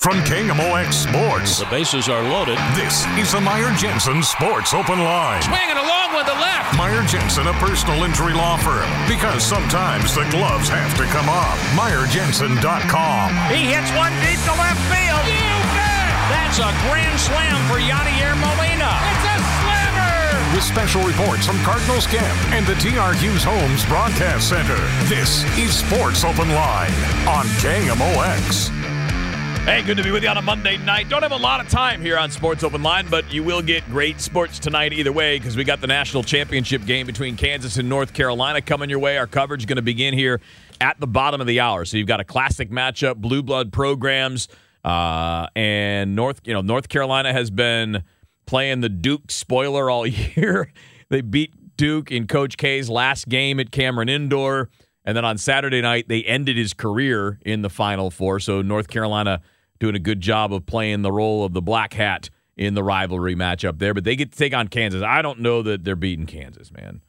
From KMOX Sports, The bases are loaded. this is the Meyer Jensen Sports Open Line. Swinging along with the left. Meyer Jensen, a personal injury law firm. Because sometimes the gloves have to come off. MeyerJensen.com. He hits one deep to left field. You bet. That's a grand slam for Yadier Molina. It's a slammer. With special reports from Cardinals Camp and the TR Hughes Homes Broadcast Center. This is Sports Open Line on KMOX. Hey, good to be with you on a Monday night. Don't have a lot of time here on Sports Open Line, but you will get great sports tonight either way because we got the national championship game between Kansas and North Carolina coming your way. Our coverage is going to begin here at the bottom of the hour. So you've got a classic matchup, blue blood programs, uh, and North. You know, North Carolina has been playing the Duke spoiler all year. they beat Duke in Coach K's last game at Cameron Indoor. And then on Saturday night, they ended his career in the Final Four. So North Carolina doing a good job of playing the role of the black hat in the rivalry matchup there. But they get to take on Kansas. I don't know that they're beating Kansas, man.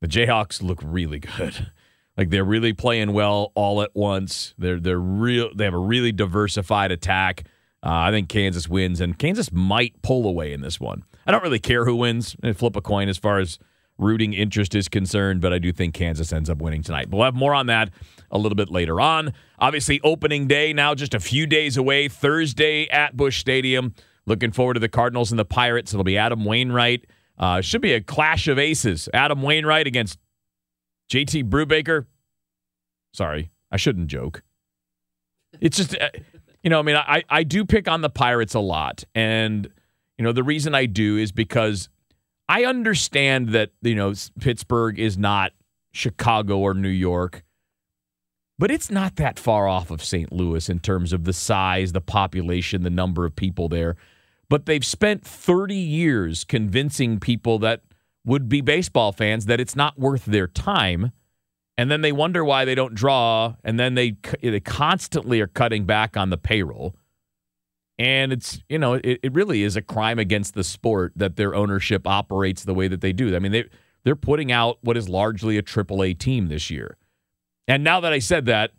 The Jayhawks look really good. Like they're really playing well all at once. They're they're real. They have a really diversified attack. Uh, I think Kansas wins, and Kansas might pull away in this one. I don't really care who wins. I flip a coin as far as rooting interest is concerned, but I do think Kansas ends up winning tonight. We'll have more on that a little bit later on. Obviously, opening day now just a few days away, Thursday at Busch Stadium. Looking forward to the Cardinals and the Pirates. It'll be Adam Wainwright. Uh, should be a clash of aces. Adam Wainwright against JT Brubaker. Sorry, I shouldn't joke. It's just, uh, you know, I mean, I, I do pick on the Pirates a lot. And, you know, the reason I do is because I understand that, you know, Pittsburgh is not Chicago or New York, but it's not that far off of St. Louis in terms of the size, the population, the number of people there. But they've spent 30 years convincing people that would be baseball fans that it's not worth their time. And then they wonder why they don't draw. And then they, they constantly are cutting back on the payroll. And it's, you know, it, it really is a crime against the sport that their ownership operates the way that they do. I mean, they, they're putting out what is largely a AAA team this year. And now that I said that,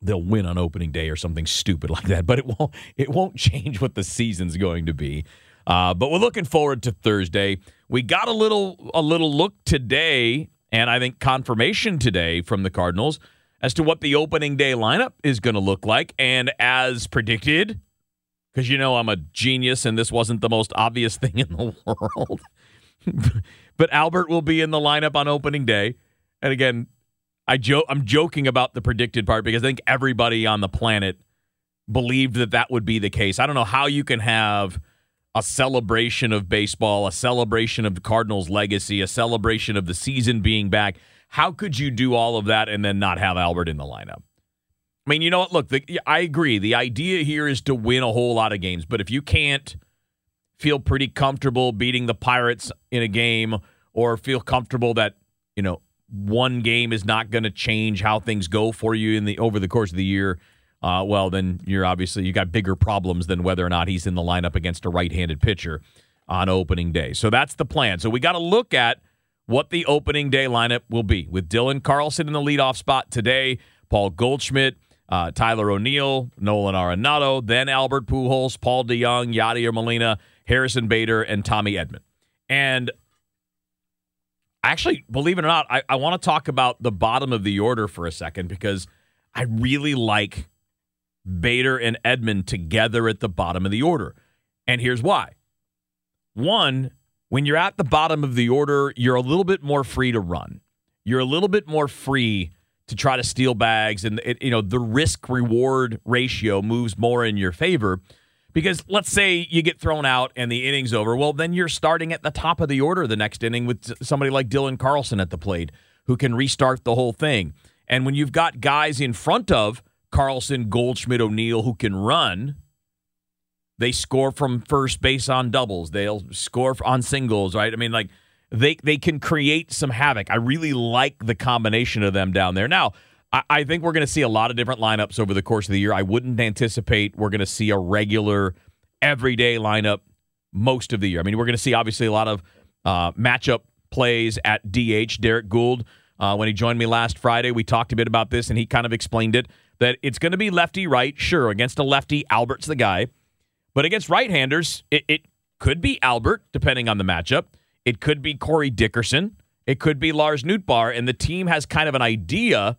they'll win on opening day or something stupid like that. But it won't it won't change what the season's going to be. Uh, but we're looking forward to Thursday. We got a little a little look today, and I think confirmation today from the Cardinals as to what the opening day lineup is going to look like. And as predicted, because you know I'm a genius, and this wasn't the most obvious thing in the world. but Albert will be in the lineup on opening day. And again, I joke. I'm joking about the predicted part because I think everybody on the planet believed that that would be the case. I don't know how you can have a celebration of baseball, a celebration of the Cardinals' legacy, a celebration of the season being back. How could you do all of that and then not have Albert in the lineup? I mean, you know what? Look, the, I agree. The idea here is to win a whole lot of games, but if you can't feel pretty comfortable beating the Pirates in a game or feel comfortable that, you know, one game is not going to change how things go for you in the over the course of the year, uh, well, then you're obviously you got bigger problems than whether or not he's in the lineup against a right-handed pitcher on opening day. So that's the plan. So we got to look at what the opening day lineup will be with Dylan Carlson in the leadoff spot today, Paul Goldschmidt, uh, Tyler O'Neill, Nolan Arenado, then Albert Pujols, Paul DeJong, Yadier Molina, Harrison Bader, and Tommy Edman. And actually, believe it or not, I, I want to talk about the bottom of the order for a second because I really like Bader and Edman together at the bottom of the order. And here's why. One, when you're at the bottom of the order, you're a little bit more free to run. You're a little bit more free to try to steal bags, and it, you know the risk reward ratio moves more in your favor. Because let's say you get thrown out and the inning's over, well, then you're starting at the top of the order the next inning with somebody like Dylan Carlson at the plate who can restart the whole thing. And when you've got guys in front of Carlson, Goldschmidt, O'Neill who can run, they score from first base on doubles. They'll score on singles, right? I mean, like they they can create some havoc. I really like the combination of them down there. Now, I, I think we're going to see a lot of different lineups over the course of the year. I wouldn't anticipate we're going to see a regular, everyday lineup most of the year. I mean, we're going to see obviously a lot of uh, matchup plays at DH. Derek Goold, uh, when he joined me last Friday, we talked a bit about this, and he kind of explained it that it's going to be lefty right. Sure, against a lefty, Albert's the guy. But against right handers, it, it could be Albert, depending on the matchup. It could be Corey Dickerson. It could be Lars Nootbaar. And the team has kind of an idea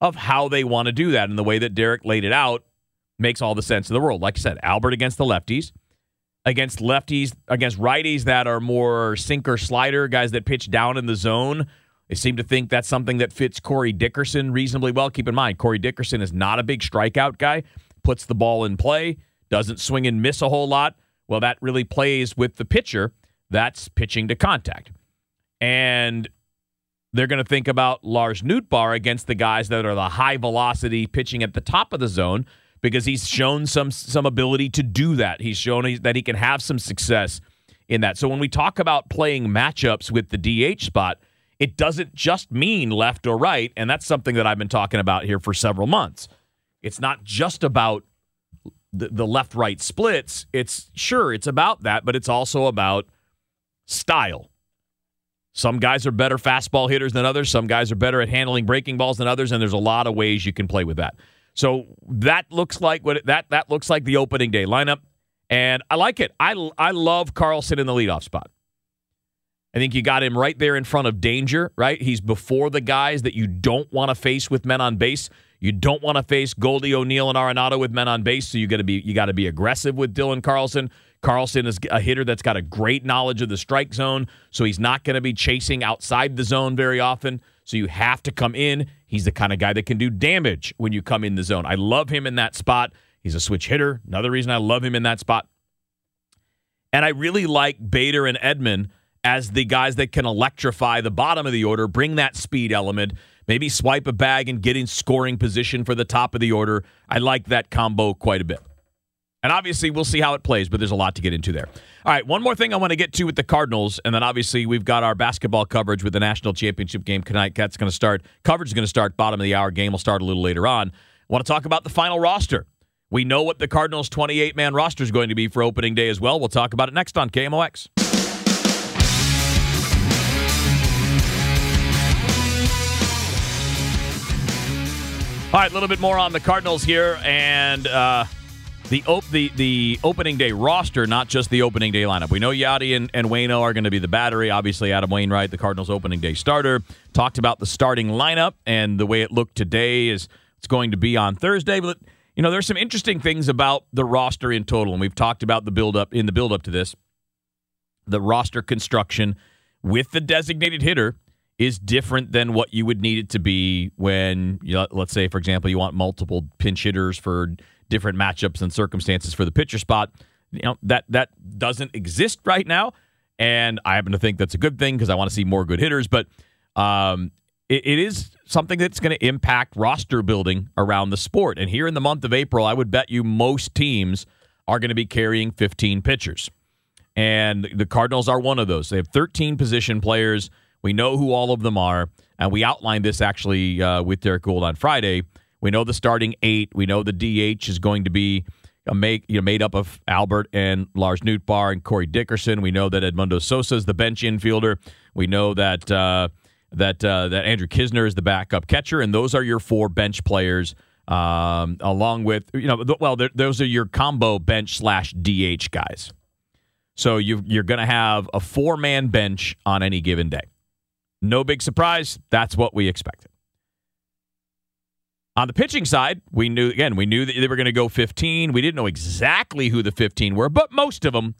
of how they want to do that. And the way that Derek laid it out makes all the sense in the world. Like I said, Albert against the lefties, against lefties, against righties that are more sinker slider, guys that pitch down in the zone. They seem to think that's something that fits Corey Dickerson reasonably well. Keep in mind, Corey Dickerson is not a big strikeout guy, puts the ball in play, doesn't swing and miss a whole lot. Well, that really plays with the pitcher that's pitching to contact. And they're going to think about Lars Nootbaar against the guys that are the high velocity pitching at the top of the zone because he's shown some some ability to do that. He's shown that he can have some success in that. So when we talk about playing matchups with the DH spot, it doesn't just mean left or right, and that's something that I've been talking about here for several months. It's not just about the, the left right splits. It's sure it's about that, but it's also about style. Some guys are better fastball hitters than others. Some guys are better at handling breaking balls than others, and there's a lot of ways you can play with that. So that looks like what it, that that looks like the opening day lineup, and I like it. I I love Carlson in the leadoff spot. I think you got him right there in front of danger. Right, he's before the guys that you don't want to face with men on base. You don't want to face Goldie O'Neill and Arenado with men on base, so you got to be you got to be aggressive with Dylan Carlson. Carlson is a hitter that's got a great knowledge of the strike zone, so he's not going to be chasing outside the zone very often. So you have to come in. He's the kind of guy that can do damage when you come in the zone. I love him in that spot. He's a switch hitter. Another reason I love him in that spot. And I really like Bader and Edman as the guys that can electrify the bottom of the order, bring that speed element, maybe swipe a bag and get in scoring position for the top of the order. I like that combo quite a bit. And obviously, we'll see how it plays, but there's a lot to get into there. All right, one more thing I want to get to with the Cardinals, and then obviously we've got our basketball coverage with the national championship game tonight. That's going to start. Coverage is going to start bottom of the hour. Game will start a little later on. I want to talk about the final roster. We know what the Cardinals' 28 man roster is going to be for opening day as well. We'll talk about it next on KMOX. All right, a little bit more on the Cardinals here, and uh, the op- the the opening day roster, not just the opening day lineup. We know Yadi and, and Wayno are going to be the battery. Obviously, Adam Wainwright, the Cardinals' opening day starter. Talked about the starting lineup and the way it looked today is it's going to be on Thursday. But you know, there's some interesting things about the roster in total, and we've talked about the build up in the build up to this. The roster construction with the designated hitter is different than what you would need it to be when, you know, let's say, for example, you want multiple pinch hitters for different matchups and circumstances for the pitcher spot. You know that that doesn't exist right now, and I happen to think that's a good thing because I want to see more good hitters. But um, it, is something that's going to impact roster building around the sport. And here in the month of April, I would bet you most teams are going to be carrying 15 pitchers, and the Cardinals are one of those. They have 13 position players. We know who all of them are, and we outlined this actually uh, with Derek Goold on Friday. We know the starting eight. We know the DH is going to be make, you know, made up of Albert and Lars Nootbaar and Corey Dickerson. We know that Edmundo Sosa is the bench infielder. We know that uh, that uh, that Andrew Knizner is the backup catcher, and those are your four bench players. Um, along with you know, well, those are your combo bench slash DH guys. So you you're going to have a four man bench on any given day. No big surprise. That's what we expected. On the pitching side, we knew again we knew that they were going to go 15. We didn't know exactly who the 15 were, but most of them,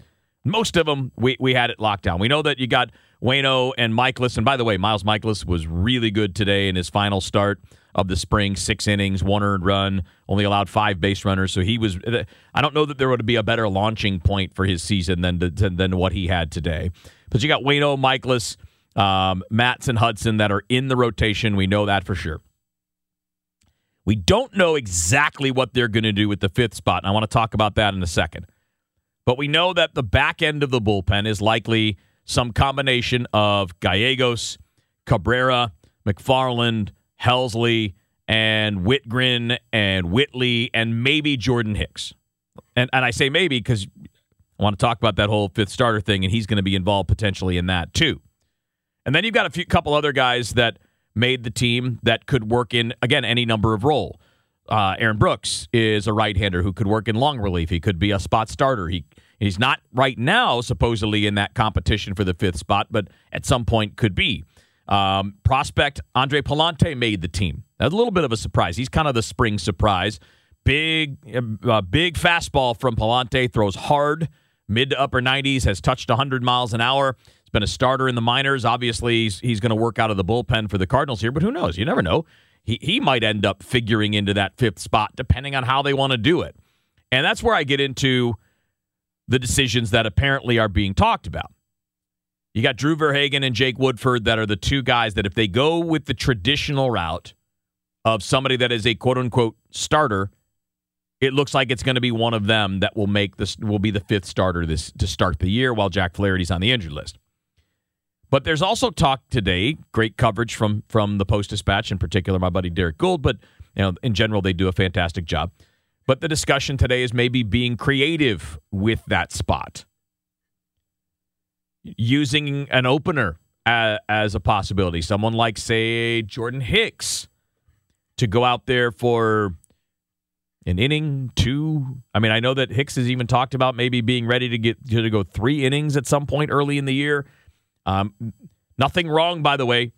most of them, we we had it locked down. We know that you got Wayno and Mikolas. and by the way, Miles Mikolas was really good today in his final start of the spring. Six innings, one earned run, only allowed five base runners. So he was. I don't know that there would be a better launching point for his season than than, than what he had today. But you got Wayno, Mikolas, um, Matz, and Hudson that are in the rotation. We know that for sure. We don't know exactly what they're going to do with the fifth spot, and I want to talk about that in a second. But we know that the back end of the bullpen is likely some combination of Gallegos, Cabrera, McFarland, Helsley, and Wittgren and Whitley, and maybe Jordan Hicks. And, and I say maybe because I want to talk about that whole fifth starter thing, and he's going to be involved potentially in that too. And then you've got a few couple other guys that – made the team that could work in, again, any number of role. Uh, Aaron Brooks is a right-hander who could work in long relief. He could be a spot starter. He he's not right now supposedly in that competition for the fifth spot, but at some point could be. Um, prospect Andre Pallante made the team. That's a little bit of a surprise. He's kind of the spring surprise. Big, uh, big fastball from Pallante. Throws hard, mid to upper 90s. Has touched 100 miles an hour. He's been a starter in the minors. Obviously, he's, he's going to work out of the bullpen for the Cardinals here. But who knows? You never know. He he might end up figuring into that fifth spot depending on how they want to do it. And that's where I get into the decisions that apparently are being talked about. You got Drew Verhagen and Jake Woodford that are the two guys that if they go with the traditional route of somebody that is a quote unquote starter, it looks like it's going to be one of them that will make this will be the fifth starter this to start the year while Jack Flaherty's on the injured list. But there's also talk today, great coverage from from the Post Dispatch, in particular my buddy Derek Goold, but you know, in general they do a fantastic job. But the discussion today is maybe being creative with that spot. Using an opener as, as a possibility. Someone like, say, Jordan Hicks to go out there for an inning, two. I mean, I know that Hicks has even talked about maybe being ready to get to go three innings at some point early in the year. Um, nothing wrong, by the way,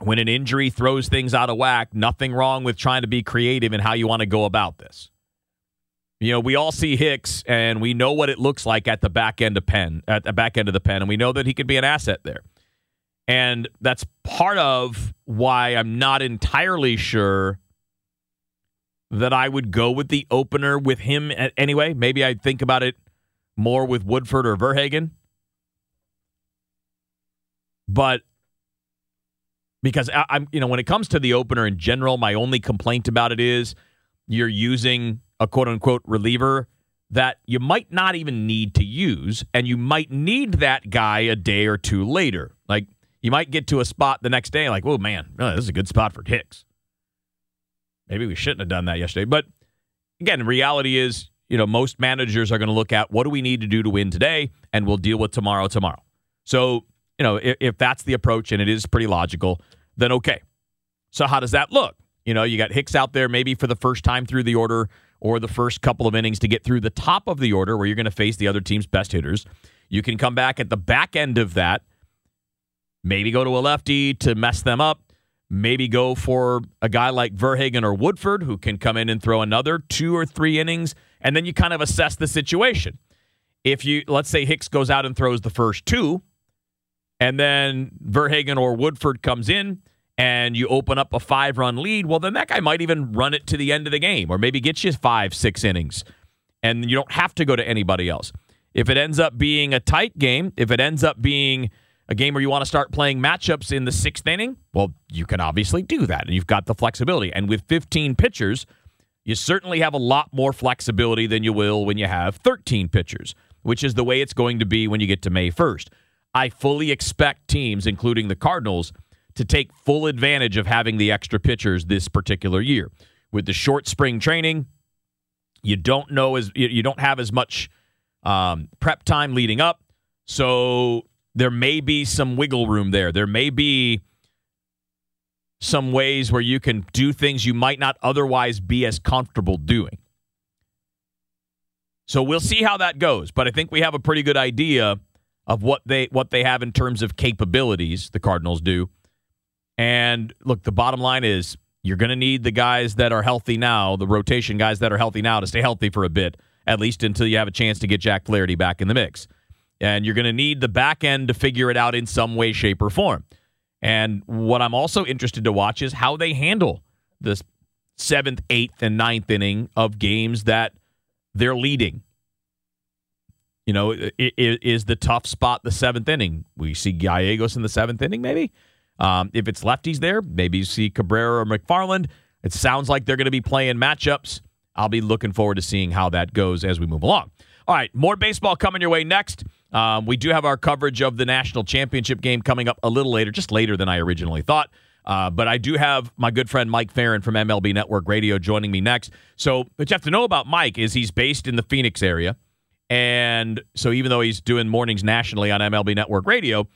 when an injury throws things out of whack. Nothing wrong with trying to be creative in how you want to go about this. You know, we all see Hicks, and we know what it looks like at the back end of pen, at the back end of the pen, and we know that he could be an asset there. And that's part of why I'm not entirely sure that I would go with the opener with him anyway. Maybe I'd think about it more with Woodford or Verhagen. But because I, am you know, when it comes to the opener in general, my only complaint about it is you're using a quote unquote reliever that you might not even need to use, and you might need that guy a day or two later. Like you might get to a spot the next day, like, oh man, this is a good spot for Hicks. Maybe we shouldn't have done that yesterday. But again, reality is, you know, most managers are going to look at what do we need to do to win today, and we'll deal with tomorrow tomorrow. So, you know, if, if that's the approach and it is pretty logical, then okay. So how does that look? You know, you got Hicks out there maybe for the first time through the order or the first couple of innings to get through the top of the order where you're going to face the other team's best hitters. You can come back at the back end of that, maybe go to a lefty to mess them up maybe go for a guy like Verhagen or Woodford who can come in and throw another two or three innings, and then you kind of assess the situation. If you, let's say Hicks goes out and throws the first two, and then Verhagen or Woodford comes in and you open up a five run lead, well, then that guy might even run it to the end of the game or maybe get you five, six innings, and you don't have to go to anybody else. If it ends up being a tight game, if it ends up being a game where you want to start playing matchups in the sixth inning, well, you can obviously do that, and you've got the flexibility. And with 15 pitchers, you certainly have a lot more flexibility than you will when you have 13 pitchers, which is the way it's going to be when you get to May 1st. I fully expect teams, including the Cardinals, to take full advantage of having the extra pitchers this particular year. With the short spring training, you don't know as you don't have as much um, prep time leading up, so there may be some wiggle room there. There may be some ways where you can do things you might not otherwise be as comfortable doing. So we'll see how that goes, but I think we have a pretty good idea of what they what they have in terms of capabilities, the Cardinals do. And look, the bottom line is you're going to need the guys that are healthy now, the rotation guys that are healthy now to stay healthy for a bit, at least until you have a chance to get Jack Flaherty back in the mix and you're going to need the back end to figure it out in some way, shape, or form. And what I'm also interested to watch is how they handle this seventh, eighth, and ninth inning of games that they're leading. You know, is the tough spot the seventh inning? We see Gallegos in the seventh inning, maybe. Um, if it's lefties there, maybe you see Cabrera or McFarland. It sounds like they're going to be playing matchups. I'll be looking forward to seeing how that goes as we move along. All right, more baseball coming your way next. Um, we do have our coverage of the national championship game coming up a little later, just later than I originally thought. Uh, but I do have my good friend Mike Ferrin from MLB Network Radio joining me next. So, what you have to know about Mike is he's based in the Phoenix area. And so, even though he's doing mornings nationally on MLB Network Radio,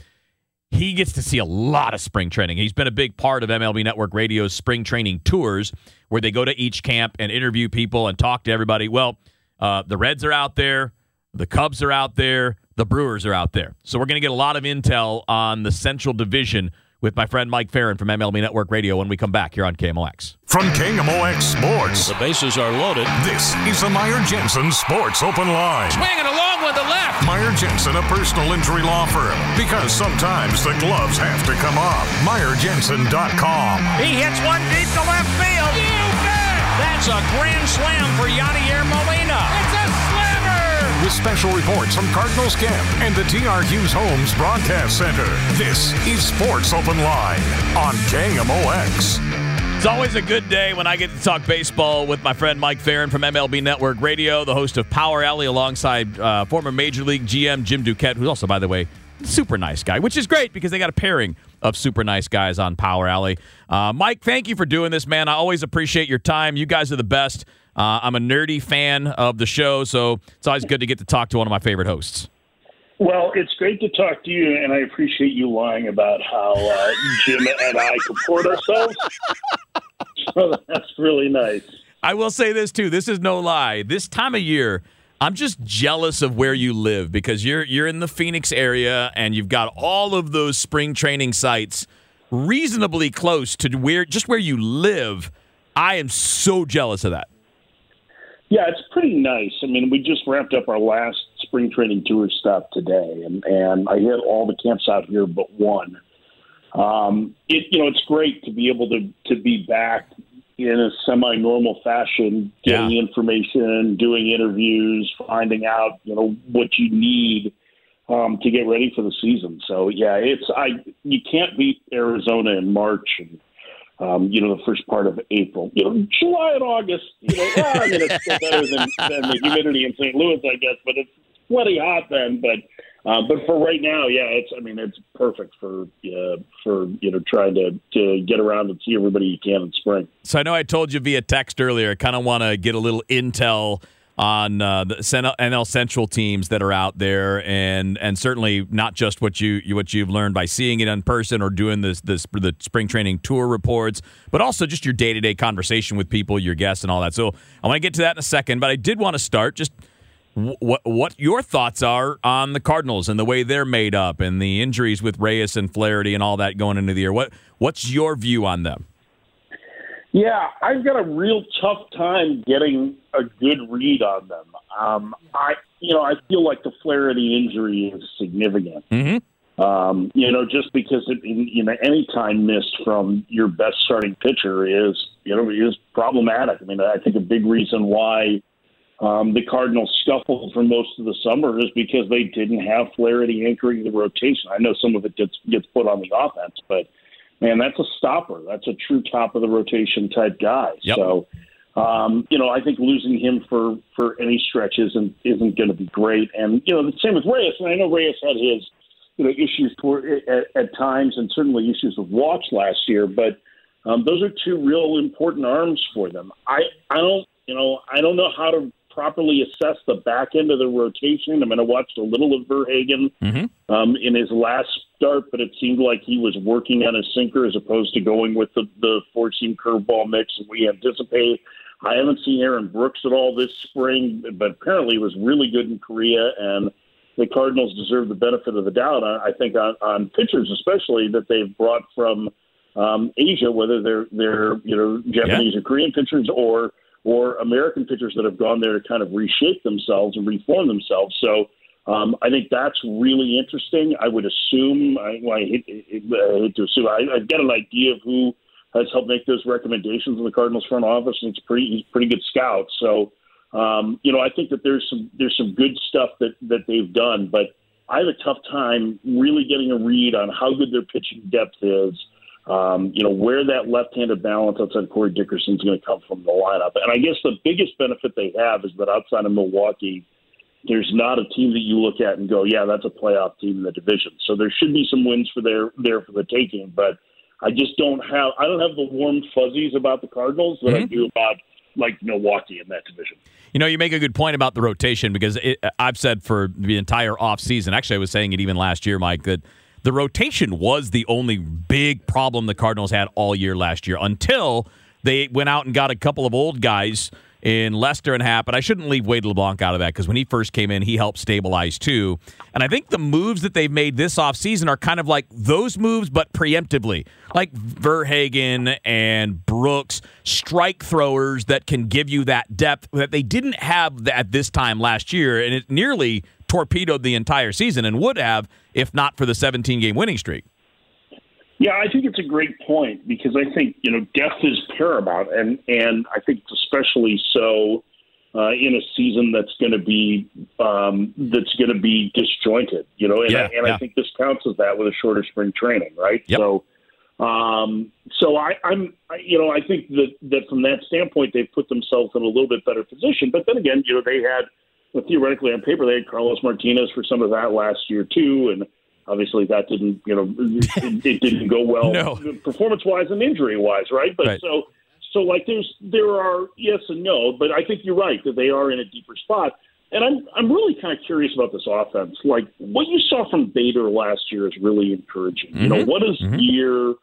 he gets to see a lot of spring training. He's been a big part of MLB Network Radio's spring training tours, where they go to each camp and interview people and talk to everybody. Well, uh, the Reds are out there, the Cubs are out there, the Brewers are out there. So we're going to get a lot of intel on the Central Division with my friend Mike Ferrin from MLB Network Radio when we come back here on KMOX. From KMOX Sports, The bases are loaded. this is the Meyer Jensen Sports Open Line. Swinging along with the left. Meyer Jensen, a personal injury law firm. Because sometimes the gloves have to come off. MeyerJensen.com. He hits one deep to left field. You bet. That's a grand slam for Yadier Molina. With special reports from Cardinals Camp and the TR Hughes Homes Broadcast Center. This is Sports Open Line on KMOX. It's always a good day when I get to talk baseball with my friend Mike Ferrin from MLB Network Radio, the host of Power Alley, alongside uh, former Major League GM Jim Duquette, who's also, by the way, super nice guy, which is great because they got a pairing of super nice guys on Power Alley. Uh, Mike, thank you for doing this, man. I always appreciate your time. You guys are the best. Uh, I'm a nerdy fan of the show, so it's always good to get to talk to one of my favorite hosts. Well, it's great to talk to you, and I appreciate you lying about how uh, Jim and I comport ourselves. so that's really nice. I will say this too. This is no lie. This time of year, I'm just jealous of where you live because you're you're in the Phoenix area and you've got all of those spring training sites reasonably close to where just where you live. I am so jealous of that. Yeah, it's pretty nice. I mean, we just wrapped up our last spring training tour stop today, and, and I hit all the camps out here but one. Um, it you know it's great to be able to to be back in a semi-normal fashion, getting Yeah. information, doing interviews, finding out you know what you need um, to get ready for the season. So yeah, it's I you can't beat Arizona in March and um, you know the first part of April. You know July and August. You know well, I mean it's still better than, than the humidity in St. Louis, I guess, but it's plenty hot then. But uh, but for right now, yeah, it's I mean it's perfect for uh, for you know trying to to get around and see everybody you can in spring. So I know I told you via text earlier. I kind of want to get a little intel on uh, the NL Central teams that are out there, and and certainly not just what you you- what you've learned by seeing it in person or doing this this the spring training tour reports, but also just your day to day conversation with people, your guests, and all that. So I want to get to that in a second, but I did want to start just what what your thoughts are on the Cardinals and the way they're made up, and the injuries with Reyes and Flaherty and all that going into the year. What what's your view on them? Yeah, I've got a real tough time getting a good read on them. Um, I, you know, I feel like the Flaherty injury is significant. Mm-hmm. Um, you know, just because it, you know any time missed from your best starting pitcher is you know is problematic. I mean, I think a big reason why um, the Cardinals scuffled for most of the summer is because they didn't have Flaherty anchoring the rotation. I know some of it gets gets put on the offense, but man, that's a stopper. That's a true top of the rotation type guy. Yep. So, um, you know, I think losing him for for any stretch isn't isn't going to be great. And you know, the same with Reyes. And I know Reyes had his you know issues toward, at, at times, and certainly issues with walks last year. But um, those are two real important arms for them. I I don't you know I don't know how to properly assess the back end of the rotation. I mean, I watched a little of Verhagen Mm-hmm. um, in his last start, but it seemed like he was working on his sinker as opposed to going with the, the four seam curveball mix that we anticipate. I haven't seen Aaron Brooks at all this spring, but apparently he was really good in Korea, and the Cardinals deserve the benefit of the doubt. I I think on, on pitchers, especially that they've brought from um, Asia, whether they're they're you know Japanese or Korean pitchers or or American pitchers that have gone there to kind of reshape themselves and reform themselves. So um, I think that's really interesting. I would assume, I, I, hate, I hate to assume, I, I've got an idea of who has helped make those recommendations in the Cardinals front office, and it's pretty, he's pretty good scout. So, um, you know, I think that there's some there's some good stuff that that they've done, but I have a tough time really getting a read on how good their pitching depth is. Um, you know, where that left-handed balance outside Corey Dickerson is going to come from the lineup. And I guess the biggest benefit they have is that outside of Milwaukee, there's not a team that you look at and go, yeah, that's a playoff team in the division. So there should be some wins for there there for the taking, but I just don't have I don't have the warm fuzzies about the Cardinals that I do about like Milwaukee in that division. You know, you make a good point about the rotation because it, I've said for the entire offseason, actually, I was saying it even last year, Mike, that the rotation was the only big problem the Cardinals had all year last year until they went out and got a couple of old guys in Lester and Happ, but I shouldn't leave Wade LeBlanc out of that because when he first came in, he helped stabilize too. And I think the moves that they've made this offseason are kind of like those moves, but preemptively. Like Verhagen and Brooks, strike throwers that can give you that depth that they didn't have at this time last year. And it nearly torpedoed the entire season and would have if not for the 17 game winning streak. Yeah, I think it's a great point because I think you know depth is paramount, and and I think it's especially so uh, in a season that's going to be um, that's going to be disjointed. You know, and, Yeah, I, and yeah. I think this counts as that with a shorter spring training, right? Yep. So. Um, so I, I'm, I, you know, I think that that from that standpoint, they've put themselves in a little bit better position. But then again, you know, they had well, theoretically on paper they had Carlos Martinez for some of that last year too, and obviously that didn't, you know, it, it didn't go well No. performance wise and injury wise, right? But Right. so so like there's there are yes and no, but I think you're right that they are in a deeper spot. And I'm I'm really kind of curious about this offense. Like what you saw from Bader last year is really encouraging. You know, mm-hmm. what does mm-hmm. year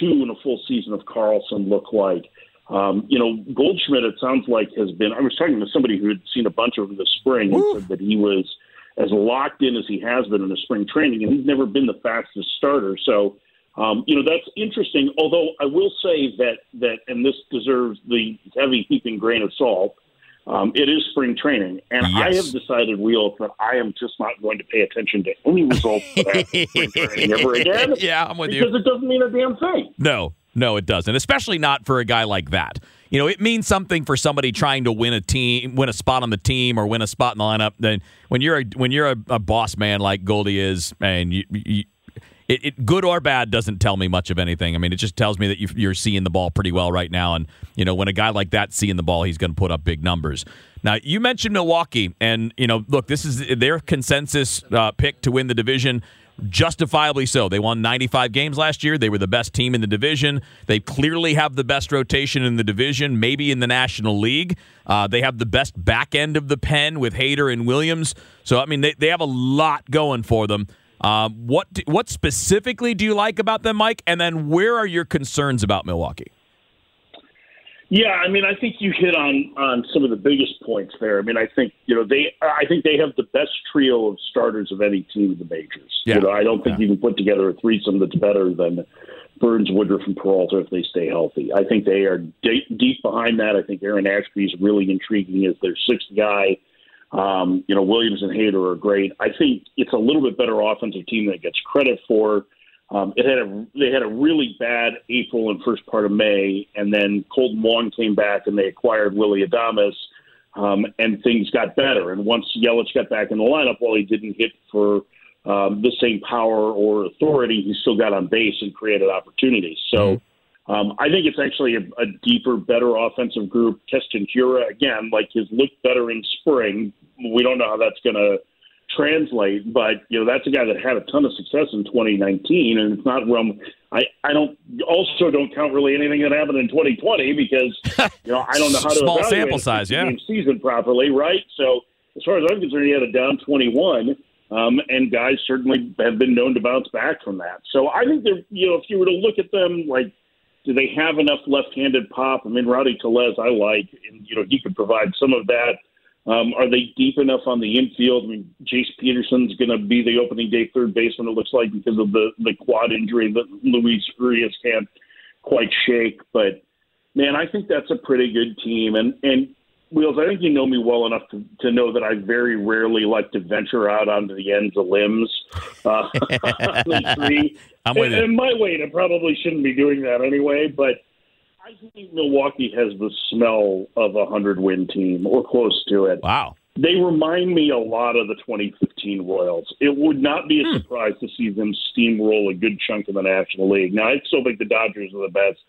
two in a full season of Carlson look like? Um, you know, Goldschmidt, it sounds like has been. I was talking to somebody who had seen a bunch of him this spring and said that he was as locked in as he has been in the spring training, and he's never been the fastest starter. So, um, you know, that's interesting. Although I will say that that, and this deserves the heavy heaping grain of salt. Um, it is spring training, and I have decided, Wheels, that I am just not going to pay attention to any results that spring training ever again. yeah, I'm with you. because it doesn't mean a damn thing. No, no, it doesn't. Especially not for a guy like that. You know, it means something for somebody trying to win a team, win a spot on the team, or win a spot in the lineup. Then when you're a, when you're a, a boss man like Goldie is, and you, you it, it good or bad doesn't tell me much of anything. I mean, it just tells me that you, you're seeing the ball pretty well right now, and you know when a guy like that seeing the ball, he's going to put up big numbers. Now, you mentioned Milwaukee, and you know, look, this is their consensus uh, pick to win the division. Justifiably so. They won 95 games last year. They were the best team in the division. They clearly have the best rotation in the division, maybe in the National League. Uh, they have the best back end of the pen with Hader and Williams. So, I mean, they, they have a lot going for them. Um, what what specifically do you like about them, Mike? And then where are your concerns about Milwaukee? Yeah, I mean, I think you hit on on some of the biggest points there. I mean, I think you know they, I think they have the best trio of starters of any team in the majors. Yeah. You know, I don't think Yeah. you can put together a threesome that's better than Burnes, Woodruff, and Peralta if they stay healthy. I think they are de- deep behind that. I think Aaron Ashby is really intriguing as their sixth guy. Um, you know, Williams and Hader are great. I think it's a little bit better offensive team that gets credit for. Um, it had a they had a really bad April and first part of May, and then Kolten Wong came back and they acquired Willy Adames, um, and things got better. And once Yelich got back in the lineup, while he didn't hit for um, the same power or authority, he still got on base and created opportunities. So. Um, I think it's actually a, a deeper, better offensive group. Keston Hiura, again, like has looked better in spring. We don't know how that's going to translate, but you know that's a guy that had a ton of success in 2019, and it's not from. I I don't also don't count really anything that happened in 2020 because you know I don't know how to Small sample size, yeah. season properly, right? So as far as I'm concerned, he had a down 21. Um, and guys certainly have been known to bounce back from that. So I think they're, you know, if you were to look at them, like, do they have enough left-handed pop? I mean, Rowdy Tellez, I like, and you know, he could provide some of that. Um, are they deep enough on the infield? I mean, Jace Peterson's going to be the opening day third baseman. It looks like because of the the quad injury that Luis Urias can't quite shake. But man, I think that's a pretty good team. And and Wheels, I think you know me well enough to, to know that I very rarely like to venture out onto the ends of limbs. Uh, on the tree. I'm with and, you. and my weight, I probably shouldn't be doing that anyway. But I think Milwaukee has the smell of a hundred win team or close to it. Wow. They remind me a lot of the 2015 Royals. It would not be a Hmm. surprise to see them steamroll a good chunk of the National League. Now, I still think the Dodgers are the best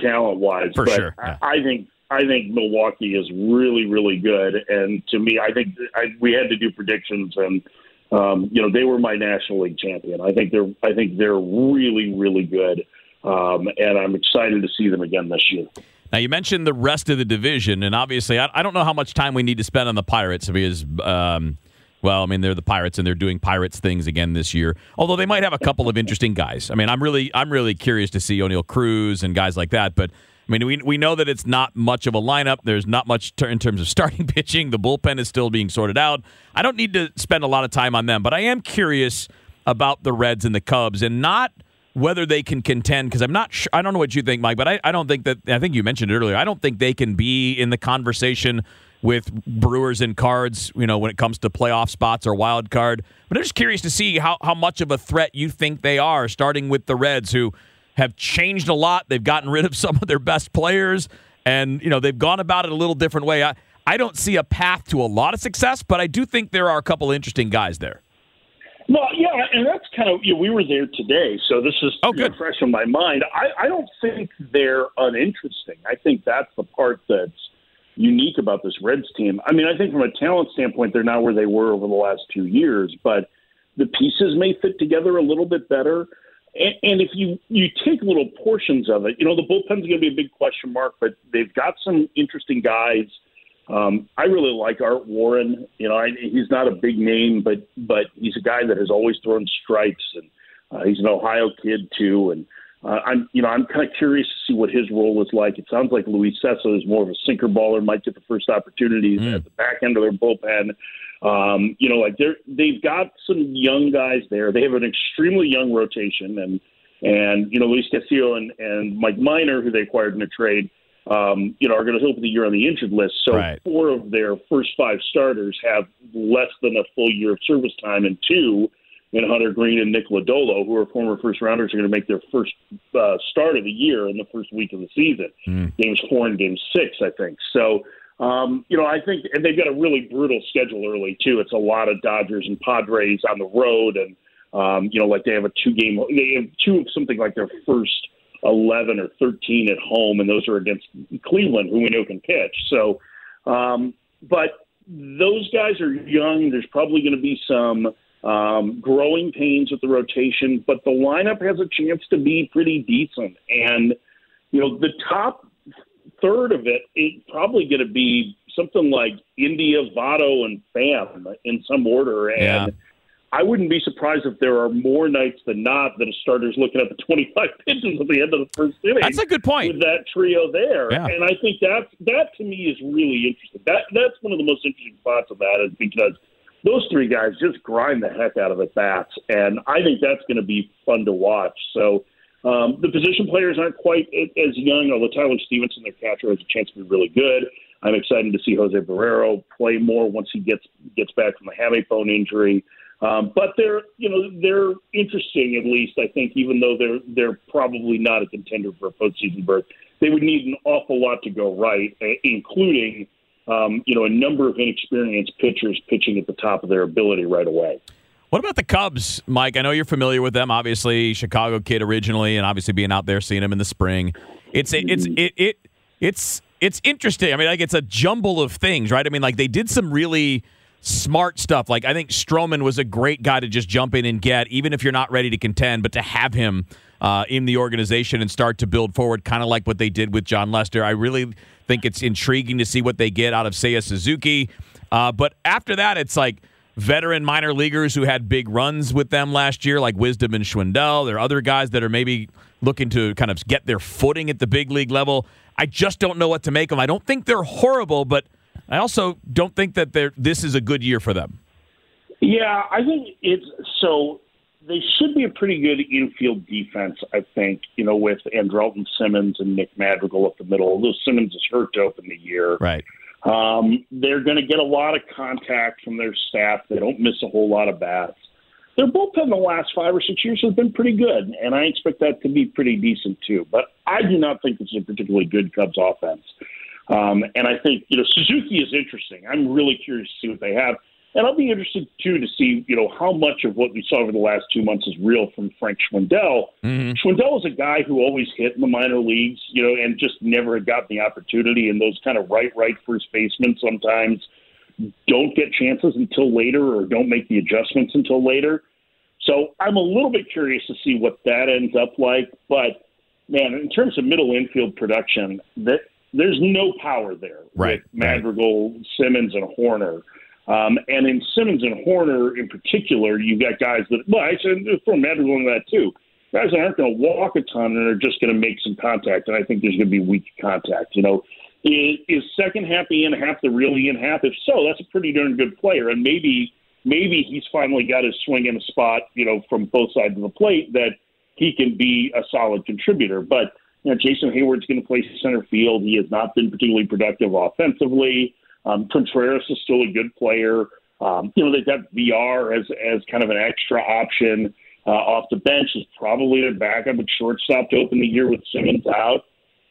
talent wise, but sure, yeah. I, I think I think Milwaukee is really, really good. And to me, I think I, we had to do predictions, and um, you know they were my National League champion. I think they're I think they're really, really good, um, and I'm excited to see them again this year. Now you mentioned the rest of the division, and obviously, I, I don't know how much time we need to spend on the Pirates because um, Well, I mean, they're the Pirates, and they're doing Pirates things again this year. Although they might have a couple of interesting guys. I mean, I'm really, I'm really curious to see Oneil Cruz and guys like that. But I mean, we we know that it's not much of a lineup. There's not much ter- in terms of starting pitching. The bullpen is still being sorted out. I don't need to spend a lot of time on them, but I am curious about the Reds and the Cubs, and not whether they can contend because I'm not sure. I don't know what you think, Mike, but I, I don't think that. I think you mentioned it earlier. I don't think they can be in the conversation with Brewers and Cards. You know, when it comes to playoff spots or wild card. But I'm just curious to see how how much of a threat you think they are, starting with the Reds, who have changed a lot. They've gotten rid of some of their best players, and you know they've gone about it a little different way. I I don't see a path to a lot of success, but I do think there are a couple interesting guys there. Well, yeah, and that's kind of you know, we were there today, so this is oh, good. fresh in my mind. I, I don't think they're uninteresting. I think that's the part that's unique about this Reds team. I mean, I think from a talent standpoint, they're not where they were over the last two years, but the pieces may fit together a little bit better. And, and if you you take little portions of it, you know, the bullpen's going to be a big question mark, but they've got some interesting guys um, I really like Art Warren. You know, I, he's not a big name, but but he's a guy that has always thrown strikes, and uh, he's an Ohio kid too. And uh, I'm you know I'm kind of curious to see what his role is like. It sounds like Luis Cessa is more of a sinker baller, might get the first opportunities mm. at the back end of their bullpen. Um, you know, like they're they've got some young guys there. They have an extremely young rotation, and and you know Luis Castillo and and Mike Minor, who they acquired in a trade um, you know, are going to open the year on the injured list. So right. four of their first five starters have less than a full year of service time, and two, in Hunter Greene and Nick Lodolo, who are former first rounders, are going to make their first uh, start of the year in the first week of the season. Mm. Games four and game six, I think. So. Um, you know, I think, and they've got a really brutal schedule early too. It's a lot of Dodgers and Padres on the road, and um, you know, like they have a two game, they have two of something like their first 11 or 13 at home, and those are against Cleveland, who we know can pitch. So, um, but those guys are young. There's probably going to be some um, growing pains with the rotation, but the lineup has a chance to be pretty decent. And, you know, the top third of it is probably going to be something like India, Votto, and Pham in some order. And, yeah I wouldn't be surprised if there are more nights than not that a starter's looking at the 25 pitches at the end of the first inning. That's a good point. With that trio there, yeah. and I think that that to me is really interesting. That that's one of the most interesting spots of that is because those three guys just grind the heck out of at bats, and I think that's going to be fun to watch. So. Um, the position players aren't quite as young, although Tyler Stephenson, their catcher, has a chance to be really good. I'm excited to see Jose Barrero play more once he gets gets back from the hamate bone injury. Um, but they're, you know, they're interesting at least. I think, even though they're they're probably not a contender for a postseason berth, they would need an awful lot to go right, including, um, you know, a number of inexperienced pitchers pitching at the top of their ability right away. What about the Cubs, Mike? I know you're familiar with them. Obviously, Chicago kid originally, and obviously being out there seeing them in the spring. It's it's it, it it's it's interesting. I mean, like it's a jumble of things, right? I mean, like they did some really smart stuff. Like I think Stroman was a great guy to just jump in and get, even if you're not ready to contend, but to have him uh, in the organization and start to build forward, kind of like what they did with Jon Lester. I really think it's intriguing to see what they get out of Seiya Suzuki. Uh, but after that, it's like veteran minor leaguers who had big runs with them last year, like Wisdom and Schwindel. There are other guys that are maybe looking to kind of get their footing at the big league level. I just don't know what to make of them. I don't think they're horrible, but – I also don't think that they're, this is a good year for them. Yeah, I think it's so. They should be a pretty good infield defense, I think. You know, with Andrelton Simmons and Nick Madrigal up the middle. Although Simmons is hurt to open the year, right? Um, they're going to get a lot of contact from their staff. They don't miss a whole lot of bats. Their bullpen in the last five or six years has been pretty good, and I expect that to be pretty decent too. But I do not think it's a particularly good Cubs offense. Um, and I think, you know, Suzuki is interesting. I'm really curious to see what they have. And I'll be interested, too, to see, you know, how much of what we saw over the last two months is real from Frank Schwindel. Mm-hmm. Schwindel is a guy who always hit in the minor leagues, you know, and just never had gotten the opportunity. And those kind of right, right first basemen sometimes don't get chances until later or don't make the adjustments until later. So I'm a little bit curious to see what that ends up like. But, man, in terms of middle infield production, that there's no power there right, with Madrigal, right. Simmons, and Hoerner. Um, and in Simmons and Hoerner in particular, you've got guys that, well, I said for Matt one of that too. Guys that aren't going to walk a ton and are just going to make some contact. And I think there's going to be weak contact. You know, is, is second half Ian Happ the real Ian Happ? If so, that's a pretty darn good player. And maybe maybe he's finally got his swing in a spot, you know, from both sides of the plate that he can be a solid contributor. But you know, Jason Heyward's going to play center field. He has not been particularly productive offensively. Um, Contreras is still a good player. Um, you know, they've got Villar as as kind of an extra option uh, off the bench. Is probably their backup at shortstop to open the year with Simmons out,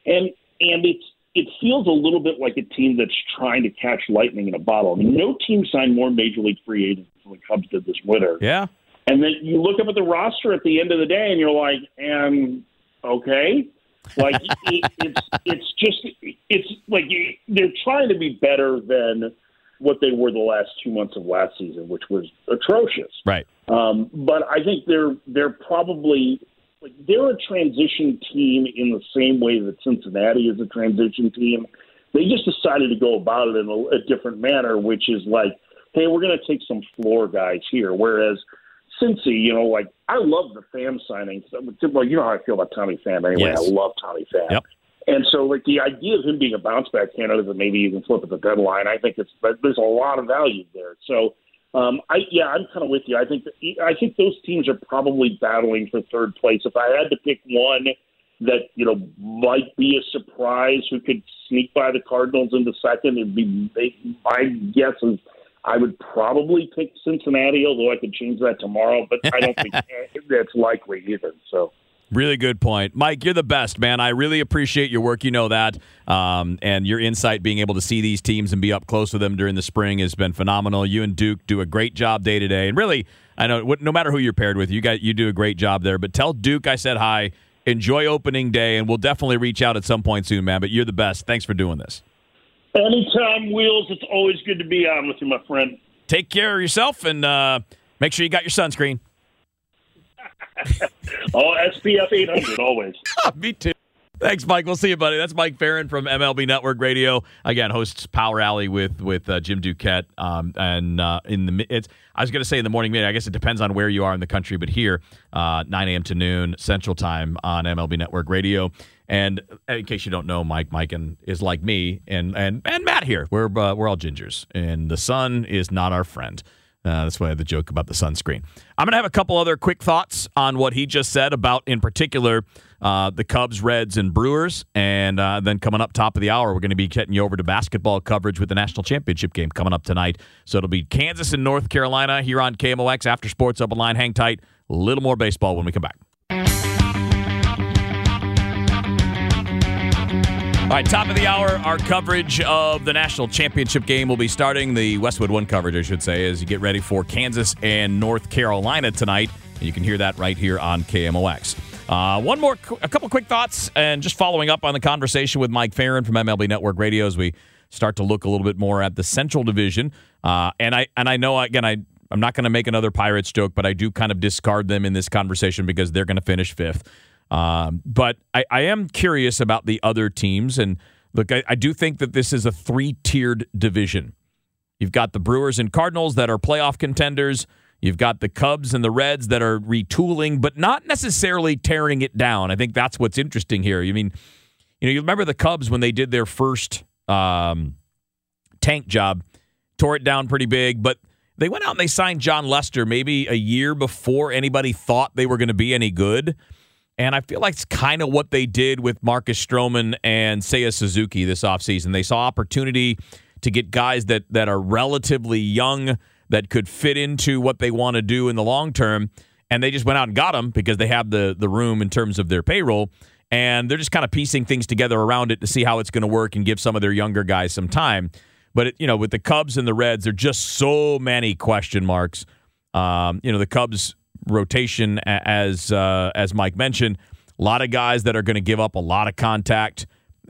and and it's it feels a little bit like a team that's trying to catch lightning in a bottle. I mean, no team signed more major league free agents than the Cubs did this winter. Yeah. And then you look up at the roster at the end of the day, and you're like, and okay, like it, it's it's just it's like they're trying to be better than what they were the last two months of last season, which was atrocious. Right. Um, but I think they're they're probably like they're a transition team in the same way that Cincinnati is a transition team. They just decided to go about it in a, a different manner, which is like, hey, we're going to take some floor guys here. Whereas Cincy, you know, like I love the Pham signings. Well, you know how I feel about Tommy Pham anyway. Yes. I love Tommy Pham. Yep. And so, like the idea of him being a bounce back candidate and maybe even flip at the deadline, I think it's there's a lot of value there. So um, I yeah, I'm kind of with you. I think that, I think those teams are probably battling for third place. If I had to pick one that you know might be a surprise who could sneak by the Cardinals into second, it'd be my guess is I would probably pick Cincinnati, although I could change that tomorrow. But I don't think that's likely either. So. Really good point. Mike, you're the best, man. I really appreciate your work. You know that. Um, and your insight, being able to see these teams and be up close with them during the spring has been phenomenal. You and Duke do a great job day to day. And really, I know no matter who you're paired with, you got you do a great job there. But tell Duke I said hi. Enjoy opening day, and we'll definitely reach out at some point soon, man. But you're the best. Thanks for doing this. Anytime, Wheels. It's always good to be on with you, my friend. Take care of yourself and uh, make sure you got your sunscreen. oh, SPF 800 always. Me too. Thanks, Mike. We'll see you, buddy. That's Mike Ferrin from MLB Network Radio. Again, hosts Power Alley with with uh, Jim Duquette. Um, and uh, in the it's I was going to say in the morning minute. I guess it depends on where you are in the country, but here, uh, 9 a.m. to noon Central Time on MLB Network Radio. And in case you don't know, Mike, Mike and, is like me and and and Matt here. We're uh, we're all gingers, and the sun is not our friend. Uh, that's why I had the joke about the sunscreen. I'm going to have a couple other quick thoughts on what he just said about, in particular, uh, the Cubs, Reds, and Brewers. And uh, then coming up top of the hour, we're going to be getting you over to basketball coverage with the national championship game coming up tonight. So it'll be Kansas and North Carolina here on KMOX after Sports Open Line. Hang tight. A little more baseball when we come back. All right, top of the hour, our coverage of the national championship game will be starting. The Westwood One coverage, I should say, as you get ready for Kansas and North Carolina tonight. And you can hear that right here on KMOX. Uh, one more, a couple quick thoughts, and just following up on the conversation with Mike Ferrin from MLB Network Radio as we start to look a little bit more at the Central Division. Uh, and I and I know again I I'm not going to make another Pirates joke, but I do kind of discard them in this conversation because they're going to finish fifth. Um, but I, I, am curious about the other teams. And look, I, I do think that this is a three tiered division. You've got the Brewers and Cardinals that are playoff contenders. You've got the Cubs and the Reds that are retooling, but not necessarily tearing it down. I think that's what's interesting here. You mean, you know, you remember the Cubs when they did their first um, tank job, tore it down pretty big, but they went out and they signed Jon Lester maybe a year before anybody thought they were going to be any good. And I feel like it's kind of what they did with Marcus Stroman and Seiya Suzuki this offseason. They saw opportunity to get guys that, that are relatively young that could fit into what they want to do in the long term. And they just went out and got them because they have the, the room in terms of their payroll. And they're just kind of piecing things together around it to see how it's going to work and give some of their younger guys some time. But, it, you know, with the Cubs and the Reds, there are just so many question marks. Um, you know, the Cubs rotation, as uh, as Mike mentioned. A lot of guys that are going to give up a lot of contact.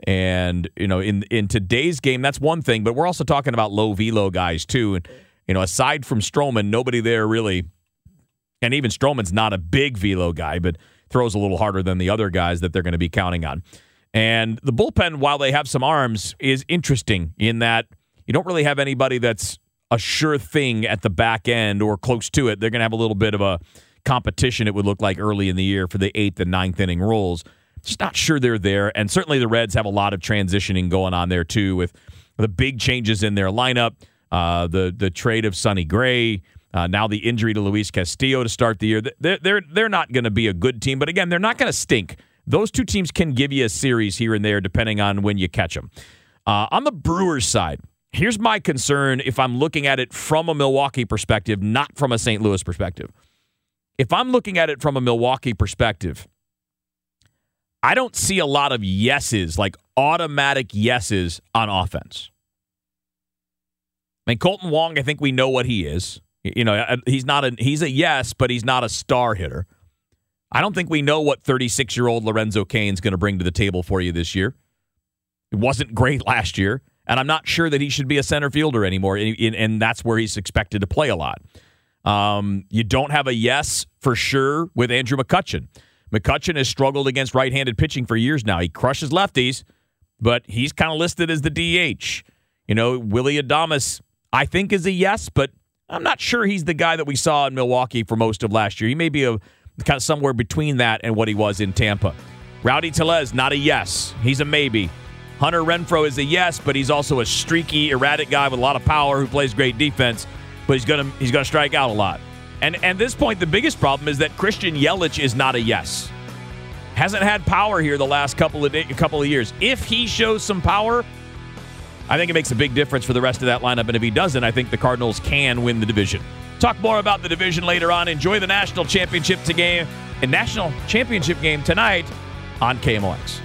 And, you know, in in today's game, that's one thing, but we're also talking about low velo guys too. And, you know, aside from Stroman, nobody there really and even Stroman's not a big velo guy, but throws a little harder than the other guys that they're going to be counting on. And the bullpen, while they have some arms, is interesting in that you don't really have anybody that's a sure thing at the back end or close to it. They're going to have a little bit of a competition, it would look like early in the year for the eighth and ninth inning roles. Just not sure they're there. And certainly the Reds have a lot of transitioning going on there, too, with the big changes in their lineup, uh, the, the trade of Sonny Gray. Uh, now the injury to Luis Castillo to start the year. They're they're they're not going to be a good team, but again, they're not going to stink. Those two teams can give you a series here and there depending on when you catch them. Uh, on the Brewers side, here's my concern if I'm looking at it from a Milwaukee perspective, not from a St. Louis perspective. If I'm looking at it from a Milwaukee perspective, I don't see a lot of yeses, like automatic yeses on offense. I mean, Kolten Wong, I think we know what he is. You know, uh, he's not a he's a yes, but he's not a star hitter. I don't think we know what 36 year old Lorenzo Cain's going to bring to the table for you this year. It wasn't great last year, and I'm not sure that he should be a center fielder anymore, and that's where he's expected to play a lot. Um, you don't have a yes for sure with Andrew McCutchen. McCutchen has struggled against right handed pitching for years now. He crushes lefties, but he's kind of listed as the DH. You know, Willy Adames, I think, is a yes, but I'm not sure he's the guy that we saw in Milwaukee for most of last year. He may be a kind of somewhere between that and what he was in Tampa. Rowdy Tellez, not a yes. He's a maybe. Hunter Renfroe is a yes, but he's also a streaky, erratic guy with a lot of power who plays great defense, but he's gonna he's gonna strike out a lot. And at this point, the biggest problem is that Christian Yelich is not a yes. Hasn't had power here the last couple of day, couple of years. If he shows some power, I think it makes a big difference for the rest of that lineup. And if he doesn't, I think the Cardinals can win the division. Talk more about the division later on. Enjoy the national championship game and national championship game tonight on KMOX.